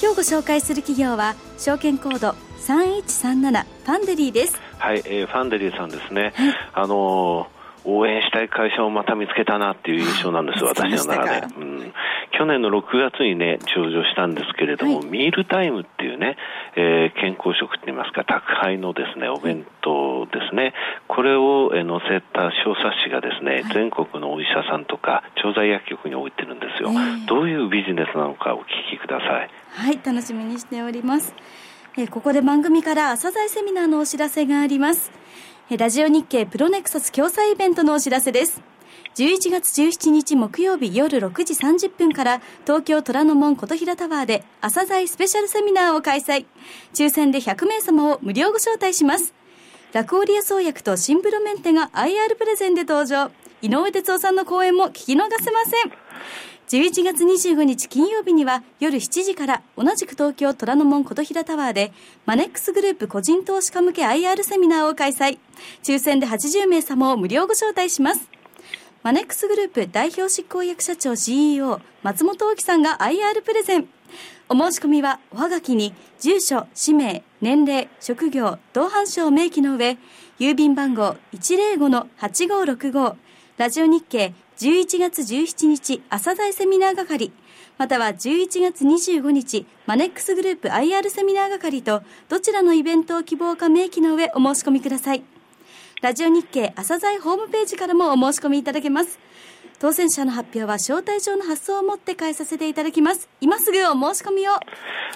今日ご紹介する企業は証券コード3137ファンデリーです。はい、えー、ファンデリーさんですね、はい、あのー応援したい会社をまた見つけたなっていう印象なんです、私の中で、うん。去年の6月にね、上場したんですけれども、はい、ミールタイムっていうね、えー、健康食って言いますか、宅配のですね、お弁当ですね、これを載せた小冊子がですね、はい、全国のお医者さんとか、調剤薬局に置いてるんですよ、えー、どういうビジネスなのかお聞きください。はい、楽しみにしております。えー、ここで番組から朝鮮セミナーのお知らせがあります。ラジオ日経プロネクサス共催イベントのお知らせです。11月17日木曜日夜6時30分から東京虎ノ門琴平タワーで朝鮮スペシャルセミナーを開催。抽選で100名様を無料ご招待します。ラクオリア創薬とシンブロメンテが IR プレゼンで登場。井上哲夫さんの講演も聞き逃せません。11月25日金曜日には夜7時から同じく東京虎ノ門琴平タワーでマネックスグループ個人投資家向け IR セミナーを開催。抽選で80名様を無料ご招待します。マネックスグループ代表執行役社長 CEO 松本大樹さんが IR プレゼン。お申し込みはおはがきに住所、氏名、年齢、職業、同伴証を明記の上、郵便番号105-8565ラジオ日経11月17日朝大セミナー係、または11月25日マネックスグループ IR セミナー係とどちらのイベントを希望か明記の上お申し込みください。ラジオ日経朝鮮ホームページからもお申し込みいただけます。当選者の発表は招待状の発送をもって返させていただきます。今すぐお申し込みを。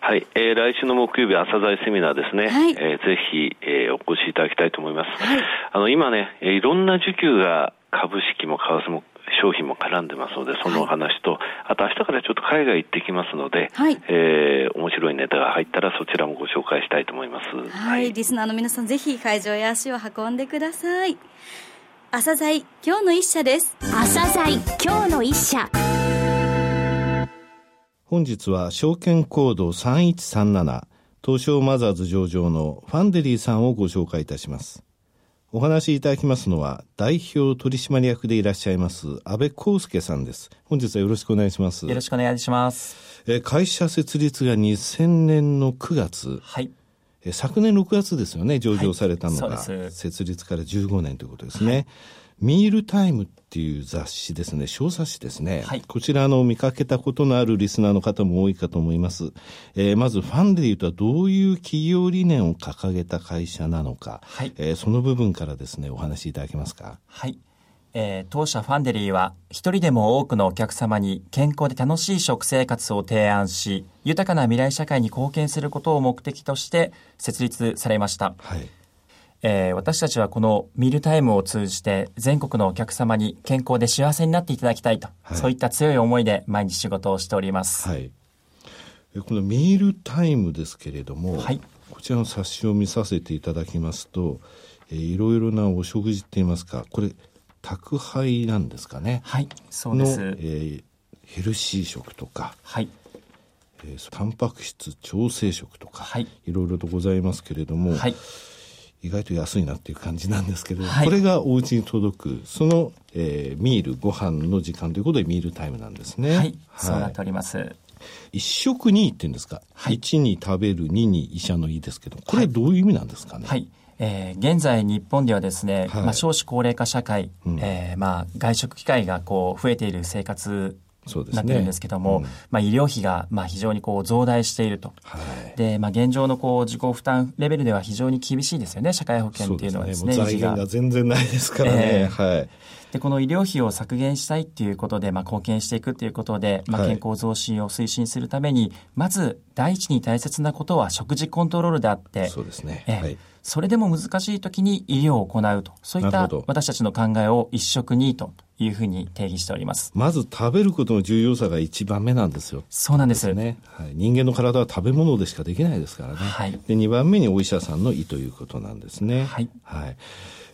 はい、えー、来週の木曜日朝鮮セミナーですね。はい、えー、ぜひ、えー、お越しいただきたいと思います。はい、あの今ね、いろんな需給が株式も為替も商品も絡んでますので、そのお話と、はい、あと明日からちょっと海外行ってきますので、はい、えー、面白いネタが入ったらそちらもご紹介したいと思います。はい、はい、リスナーの皆さんぜひ会場へ足を運んでください。朝鮮今日の一社です。朝鮮今日の一社。本日は証券コード3137東証マザーズ上場のファンデリーさんをご紹介いたします。お話しいただきますのは、代表取締役でいらっしゃいます、安倍康介さんです。本日はよろしくお願いします。よろしくお願いします。え会社設立が2000年の9月。はい。え昨年6月ですよね、上場されたのが。はい、設立から15年ということですね。はいミールタイムっていう雑誌ですね、小冊子ですね。はい、こちらの見かけたことのあるリスナーの方も多いかと思います。えー、まずファンデで言うとどういう企業理念を掲げた会社なのか、はい、えー、その部分からですね、お話しいただけますか？はい。えー、当社ファンデリーは一人でも多くのお客様に健康で楽しい食生活を提案し豊かな未来社会に貢献することを目的として設立されました、はいえー、私たちはこのミルタイムを通じて全国のお客様に健康で幸せになっていただきたいと、はい、そういった強い思いで毎日仕事をしております。はい、このミールタイムですけれども、はい、こちらの冊子を見させていただきますと、えー、いろいろなお食事って言いますか、これ宅配なんですかね？はい、そうです。えー、ヘルシー食とか、はい、えー、タンパク質調整食とか、はい、いろいろとございますけれども、はい、意外と安いなっていう感じなんですけど、はい、これがお家に届くその、えー、ミールご飯の時間ということでミールタイムなんですね。はい、はい、そうなっております。一食二って言うんですか？はい、1に食べる、2に医者の医ですけど、これどういう意味なんですかね？はい。えー、現在日本ではですね、はい、まあ、少子高齢化社会、うん、えー、まあ、外食機会がこう増えている生活なってるんですけども、ねうん、まあ、医療費がまあ非常にこう増大していると、はい、でまあ、現状のこう自己負担レベルでは非常に厳しいですよね、社会保険っていうのはですね、すね。財源が全然ないですからね。えー、はい。で、この医療費を削減したいっていうことで、まあ、貢献していくっていうことで、まあ、健康増進を推進するために、はい、まず第一に大切なことは食事コントロールであって、そうですね。えー、はい、それでも難しい時に医療を行うと、そういった私たちの考えを一食にというふうに定義しております。まず食べることの重要さが一番目なんですよ。そうなんです。ね。はい。人間の体は食べ物でしかできないですからね。はい。で、2番目にお医者さんの胃ということなんですね。はい。はい。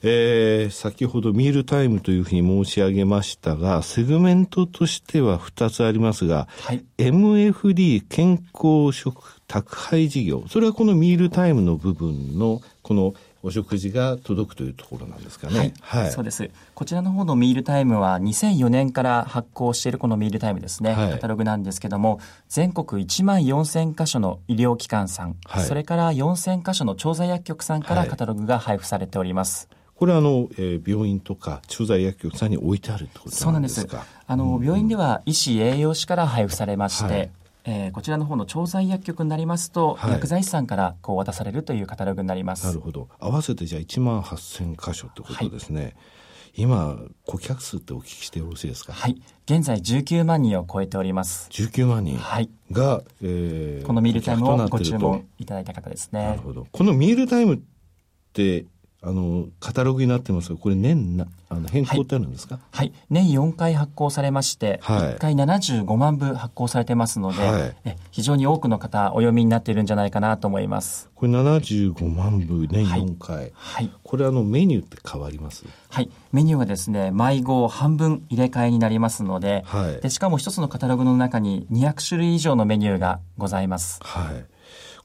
えー、先ほどミールタイムというふうに申し上げましたが、セグメントとしては2つありますが、はい、MFD 健康食宅配事業、それはこのミールタイムの部分のこのお食事が届くというところなんですかね。はい。はい、そうです。こちらの方のミールタイムは2004年から発行しているこのミールタイムですね、はい、カタログなんですけども、全国1万4000箇所の医療機関さん、はい、それから4000箇所の調剤薬局さんからカタログが配布されております。これはあの、えー、病院とか駐在薬局さんに置いてあるってことそうなんです。あの、うん、病院では医師栄養士から配布されまして、はい、えー、こちらの方の調剤薬局になりますと、はい、薬剤師さんからこう渡されるというカタログになります。なるほど。合わせてじゃあ1万8000箇所ってことですね。はい、今、顧客数ってお聞きしてよろしいですか？はい。現在19万人を超えております。19万人はい。が、えー、このミールタイムをご注文いただいた方ですね。なるほど。このミールタイムって、あの、カタログになってますが、これ年な、あの、変更ってあるんですか、はい、はい。年4回発行されまして、はい、1回75万部発行されてますので、はい、え非常に多くの方お読みになっているんじゃないかなと思います。これ75万部年4回。はい。はい、これあの、メニューって変わります？はい。メニューはですね、毎号半分入れ替えになりますので、はい、でしかも一つのカタログの中に200種類以上のメニューがございます。はい。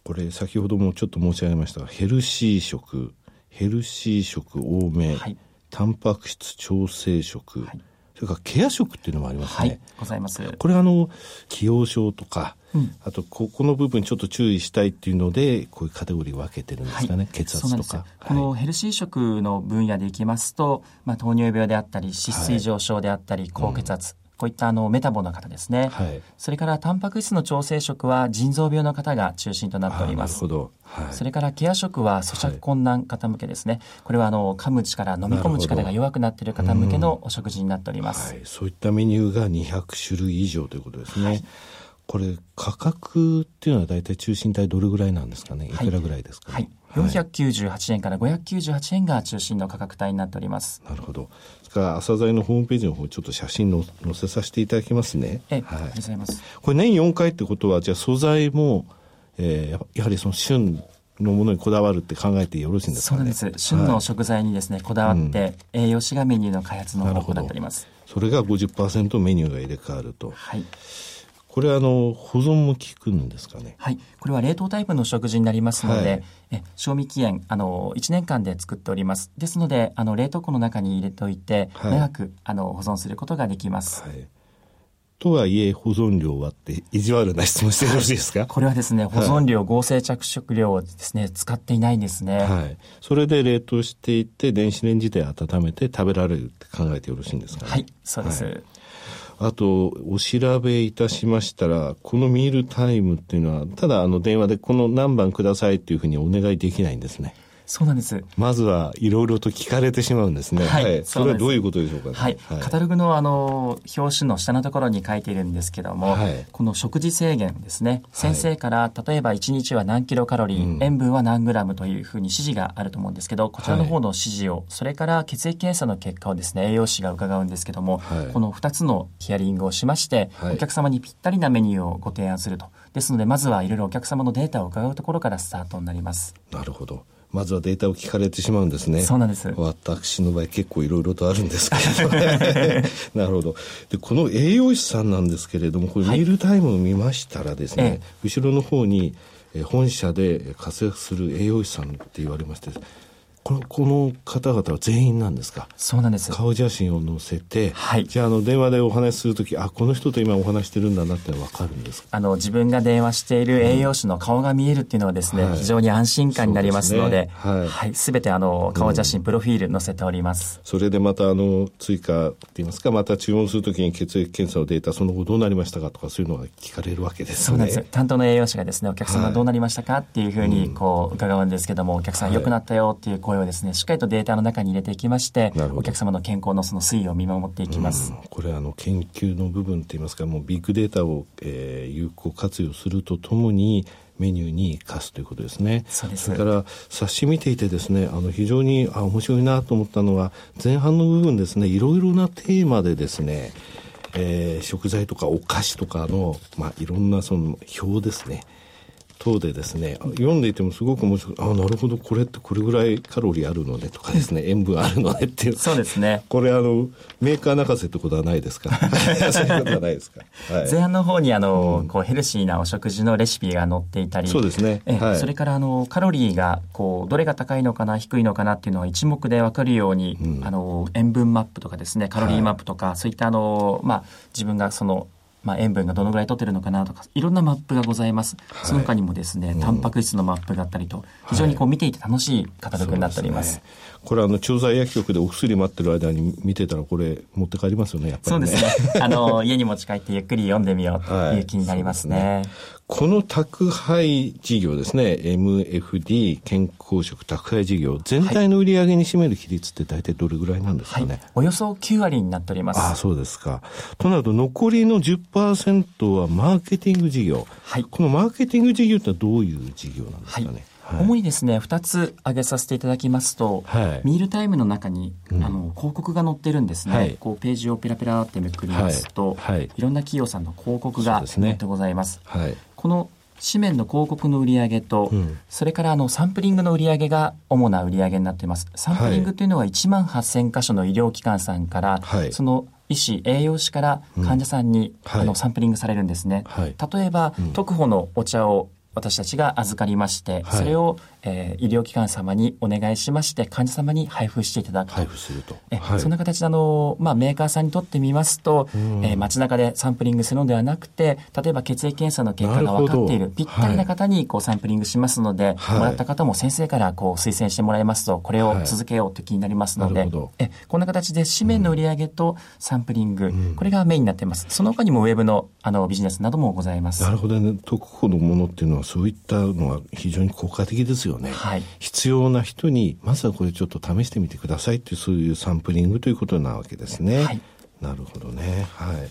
これ先ほどもちょっと申し上げましたがヘルシー食ヘルシー食多め、はい、タンパク質調整食、はい、それからケア食っていうのもありますね。はい、ございます。これあの、既往症とか、うん、あとここの部分ちょっと注意したいっていうのでこういうカテゴリー分けてるんですかね、はい、血圧とか、このヘルシー食の分野でいきますと、まあ、糖尿病であったり脂質上昇であったり、高血圧、こういったあのメタボの方ですね、はい、それからタンパク質の調整食は腎臓病の方が中心となっております。なるほど。はい、それからケア食は咀嚼困難方向けですね、はい、これはあの噛む力飲み込む力が弱くなっている方向けのお食事になっております、はい、そういったメニューが200種類以上ということですね、これ価格っていうのは大体中心体どれぐらいなんですかね？いくらぐらいですかね、はい、498円から598円が中心の価格帯になっております。なるほど。それから朝鮮のホームページの方ちょっと写真の載せさせていただきますね。え、はい、ありがとうございます。これ年4回ってことはじゃあ素材も、えー、やはりその旬のものにこだわるって考えてよろしいんですかね？そうです。旬の食材にですね、はい、こだわって、栄養士がメニューの開発の方法だっております。それが50%メニューが入れ替わると。はい。これあの保存も効くんですかね？はい。これは冷凍タイプの食事になりますので、はい、え賞味期限あの1年間で作っております。ですのであの冷凍庫の中に入れておいて、はい、長くあの保存することができます、はい。とはいえ保存量はって意地悪な質問してよろしいですか？これはですね保存量、はい、合成着色料をですね使っていないんですね。はい。それで冷凍していって電子レンジで温めて食べられるって考えてよろしいんですかね？はいそうです、はいあと、お調べいたしましたら、このミールタイムっていうのは、ただあの電話でこの何番くださいっていうふうにお願いできないんですね。そうなんです。まずはいろいろと聞かれてしまうんですね。はい。はい、それはどういうことでしょうか、ね、はい。カタログのあの、表紙の下のところに書いているんですけども、はい、この食事制限ですね。先生から、例えば1日は何キロカロリー、うん、塩分は何グラムというふうに指示があると思うんですけど、こちらの方の指示を、それから血液検査の結果をですね、栄養士が伺うんですけども、この2つのヒアリングをしまして、お客様にぴったりなメニューをご提案すると。ですので、まずはいろいろお客様のデータを伺うところからスタートになります。なるほど。まずはデータを聞かれてしまうんですね。そうなんです。私の場合結構いろいろとあるんですけど、ね、なるほど。で、この栄養士さんなんですけれども、これミールタイムを見ましたらですね、はい、後ろの方に、本社で活躍する栄養士さんって言われまして、このこの方々は全員なんですか？そうなんです。顔写真を載せて、はい、じゃああの電話でお話しするときあこの人と今お話してるんだなって分かるんですあの自分が電話している栄養士の顔が見えるっていうのはですね、うん、非常に安心感になりますので、ね、はい、はい、全てあの顔写真、うん、プロフィール載せております。それでまたあの追加って言いますか？また注文するときに血液検査のデータその後どうなりましたかとかそういうのが聞かれるわけですね。そうなんです。担当の栄養士がですねお客様どうなりましたかっていうふうにこう伺うんですけども、お客さん良くなったよっていう声をですね、しっかりとデータの中に入れていきまして、お客様の健康のその推移を見守っていきます。これあの研究の部分といいますか、もうビッグデータを、えー、有効活用するとともに、メニューに生かすということですね。そそれから冊子見ていてですね、あの非常にあ面白いなと思ったのは前半の部分ですね、いろいろなテーマでですね、えー、食材とかお菓子とかのまあいろんなその表ですね。等でですね、読んでいてもすごく面白い、あなるほど、これってこれぐらいカロリーあるのねとかですね、塩分あるのねっていう。そうですね。これあの、メーカー泣かせってことはないですか？そういうことはないですか、はい、前半の方にあの、うん、こうヘルシーなお食事のレシピが載っていたり。そうですね。はい、それからあの、カロリーが、こう、どれが高いのかな、低いのかなっていうのが一目でわかるように、うん、あの、塩分マップとかですね、カロリーマップとか、はい、そういったあの、まあ、自分がその、まあ、塩分がどのぐらい取ってるのかなとかいろんなマップがございます、はい、その他にもですね、うん、タンパク質のマップがあったりと非常にこう見ていて楽しいカタログになっております。はい。これあの調剤薬局でお薬待ってる間に見てたらこれ持って帰りますよねやっぱり、ね、そうですね。あの家に持ち帰ってゆっくり読んでみようという気になりますね。はい。すね、この宅配事業ですね。MFD 健康食宅配事業。全体の売り上げに占める比率って大体どれぐらいなんですかね、はい、およそ9割になっております。ああそうですか。となると残りの10%はマーケティング事業、はい、このマーケティング事業ってどういう事業なんですかね、はい。はい、主にですね2つ挙げさせていただきますと、はい、ミールタイムの中に、うん、あの広告が載ってるんですね、はい、こうページをペラペラってめくりますと、はい。い、ろんな企業さんの広告が載ってございます。すね、この紙面の広告の売り上げと、うん、それからあのサンプリングの売り上げが主な売り上げになっています。サンプリングというのは1万8000箇所の医療機関さんから、その医師、栄養士から患者さんに、うん、あのサンプリングされるんですね。例えば、うん、特保のお茶を私たちが預かりまして、はい、それを、えー、医療機関様にお願いしまして患者様に配布していただくと。配布すると、はい、そんな形であの、まあ、メーカーさんにとってみますと、うん、えー、街中でサンプリングするのではなくて例えば血液検査の結果が分かっているぴったりな方にこうサンプリングしますので、はい、もらった方も先生からこう推薦してもらいますとこれを続けようという気になりますので、はい、えこんな形で紙面の売り上げとサンプリング、うん、これがメインになっています。その他にもウェブのあのビジネスなどもございます。なるほどね。特保のものっていうのはそういったのは非常に効果的ですよね。はい、必要な人に、まずはこれちょっと試してみてくださいっていう、そういうサンプリングということなわけですね。はい、なるほどね。はい。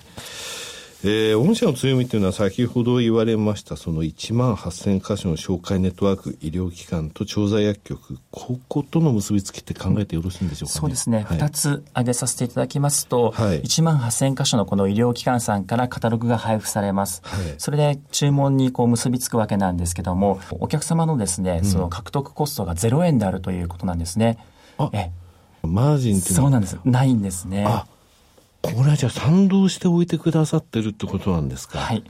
えー、御社の強みというのは先ほど言われましたその1万8000箇所の紹介ネットワーク医療機関と調剤薬局こことの結びつきって考えてよろしいんでしょうか、ね、そうですね、はい、2つ挙げさせていただきますと、はい、1万8000箇所のこの医療機関さんからカタログが配布されます、はい、それで注文にこう結びつくわけなんですけどもお客様のですね、その獲得コストが0円であるということなんですね、えマージンってそうなんです。ないんですねこれはじゃあ賛同しておいてくださってるってことなんですか？はい。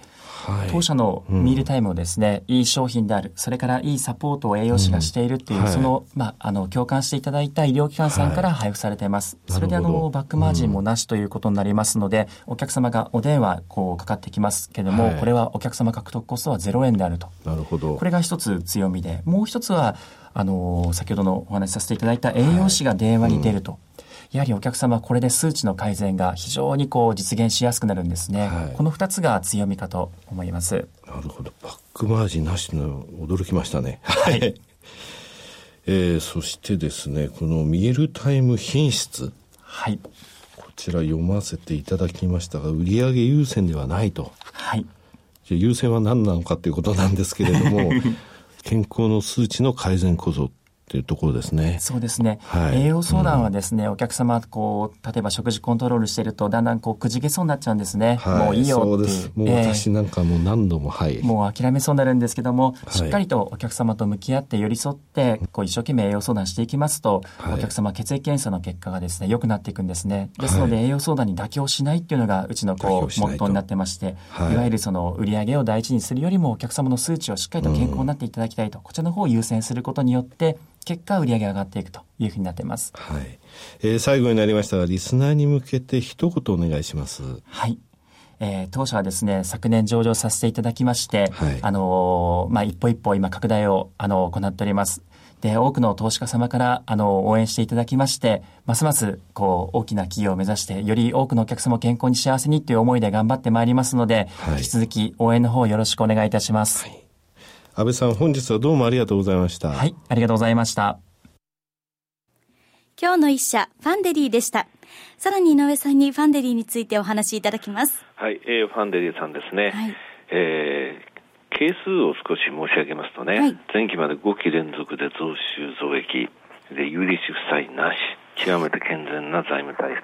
はい、当社のミールタイムをですね、うん、いい商品である、それからいいサポートを栄養士がしているっていう、うんはい、その、まあ、あの、共感していただいた医療機関さんから配布されています。はい、それであの、バックマージンもなしということになりますので、うん、お客様がお電話、こう、かかってきますけれども、これはお客様獲得コストは0円であると。なるほど。これが一つ強みで、もう一つは、あの、先ほどのお話しさせていただいた栄養士が電話に出ると。やはりお客様これで数値の改善が非常にこう実現しやすくなるんですね、はい、この2つが強みかと思います。なるほど。バックマージンなしの驚きましたね。はい。えー、そしてですねこのミールタイム品質。はい。こちら読ませていただきましたが売上優先ではないと。はい。じゃ優先は何なのかということなんですけれども 健康の数値の改善こそっていうところですね。そうですね。はい、栄養相談はですね、うん、お客様、こう、例えば食事コントロールしてると、だんだんこう、くじけそうになっちゃうんですね。はい、もういいよっていう。もう私なんかもう何度も、はい。もう諦めそうになるんですけども、しっかりとお客様と向き合って寄り添って、こう、一生懸命栄養相談していきますと、はい、お客様血液検査の結果がですね、良くなっていくんですね。ですので、栄養相談に妥協しないっていうのが、うちのこう、モットーになってまして、い、わゆるその、売上を第一にするよりも、お客様の数値をしっかりと健康になっていただきたいと、うん、こちらの方を優先することによって、結果売上上がっていくというふうになっています。はい。えー、最後になりましたが、リスナーに向けて一言お願いします。はい。えー、当社はですね、昨年上場させていただきまして、はい、あのー、まあ、一歩一歩今拡大を、あのー、行っております。で、多くの投資家様から、あの、応援していただきまして、ますます、こう、大きな企業を目指して、より多くのお客様を健康に幸せにという思いで頑張ってまいりますので、はい、引き続き応援の方よろしくお願いいたします。はい安倍さん、本日はどうもありがとうございました。はい、ありがとうございました。今日の一社、ファンデリーでした。さらに井上さんにファンデリーについてお話しいただきます。はい、えー、ファンデリーさんですね。はい、えー、係数を少し申し上げますとね、はい、前期まで5期連続で増収増益、で、有利子負債なし、極めて健全な財務体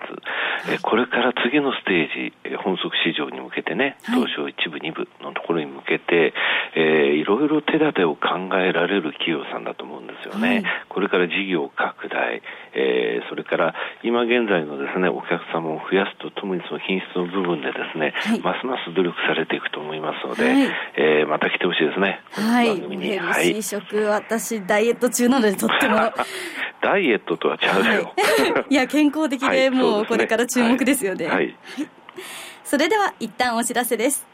質、えこれから次のステージ、え本則市場に向けてね、東証一部、二部のところに向けて、えー、いろいろ手立てを考えられる企業さんだと思うんですよね。はい、これから事業拡大、えー、それから今現在のですね、お客様を増やすとともにその品質の部分でですね、はい、ますます努力されていくと思いますので、はい、えー、また来てほしいですね。はい。ヘルシー食、私、ダイエット中なのでとっても。ダイエットとはちゃうよ。いや、健康的で、もうこれから注目ですよね。はい。それでは、一旦お知らせです。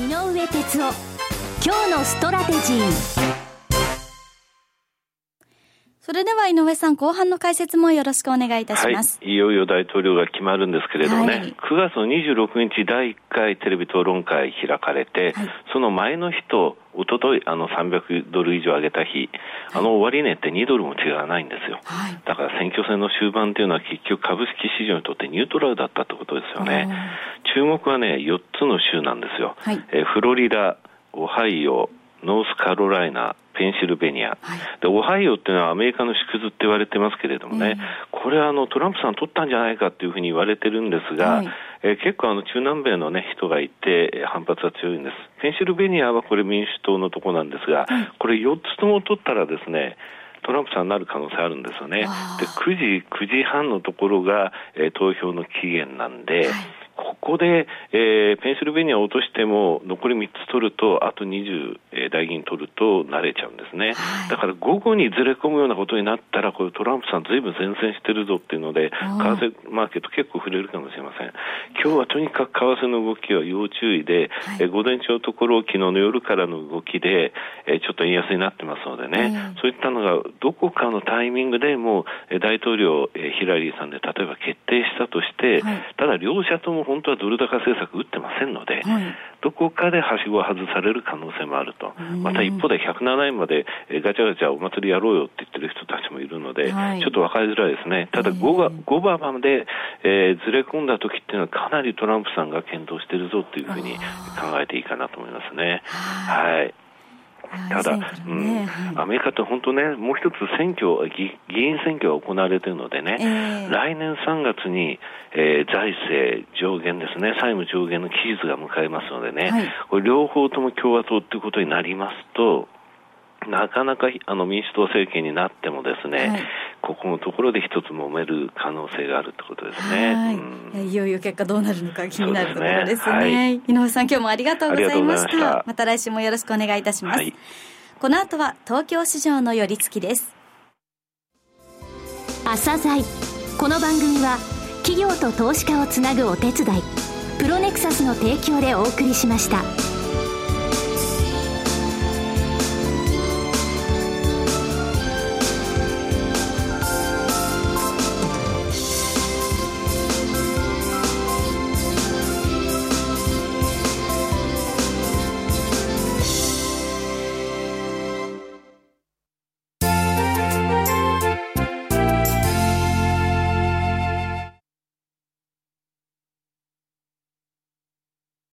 井上哲夫。今日のストラテジー。それでは井上さん、後半の解説もよろしくお願いいたします。はい、いよいよ大統領が決まるんですけれどもね、はい、9月の26日、第1回テレビ討論会開かれて、はい、その前の日と、おととい、あの、300ドル以上上げた日、あの終値って2ドルも違わないんですよ。はい、だから選挙戦の終盤というのは結局株式市場にとってニュートラルだったってことですよね。注目はね、4つの州なんですよ。はい、えフロリダ、オハイオ、ノースカロライナ、ペンシルベニア、はい、でオハイオっていうのはアメリカの縮図って言われてますけれどもね、これはあのトランプさん取ったんじゃないかっていうふうに言われてるんですが、はい、えー、結構あの中南米の、ね、人がいて反発は強いんです。ペンシルベニアはこれ民主党のとこなんですが、これ4つとも取ったらですね、トランプさんになる可能性あるんですよね。で、9時、9時半のところが、えー、投票の期限なんで、はいここで、えー、ペンシルベニアを落としても残り3つ取るとあと20、えー、大議員取ると慣れちゃうんですね、はい、だから午後にずれ込むようなことになったらこれトランプさんずいぶん前線してるぞっていうので為替マーケット結構触れるかもしれません。今日はとにかく為替の動きは要注意で、はい、えー、午前中のところ昨日の夜からの動きで、えー、ちょっと円安になってますのでね、そういったのがどこかのタイミングでもう大統領、えー、ヒラリーさんで例えば決定したとして、はい、ただ両者とも本当はドル高政策打ってませんので、はい、どこかではしごを外される可能性もあると、また一方で107円までガチャガチャお祭りやろうよって言ってる人たちもいるので、はい、ちょっと分かりづらいですね、ただ 5, が5番まで、えー、ずれ込んだ時っていうのは、かなりトランプさんが検討してるぞっていうふうに考えていいかなと思いますね。はいただ、ね、うん、アメリカって本当ね、もう一つ選挙議、議員選挙が行われているのでね、えー、来年3月に、えー、財政上限ですね、債務上限の期日が迎えますのでね、はい、これ両方とも共和党っていうことになりますと、なかなかあの民主党政権になってもですね、はい、ここのところで一つ揉める可能性があるってことですね。うん、いよいよ結果どうなるのか気になるところですね。すねはい、井上さん今日もありがとうございました。ままた来週もよろしくお願いいたします。はい、この後は東京市場の寄り付きです。朝鮮この番組は企業と投資家をつなぐお手伝いプロネクサスの提供でお送りしました。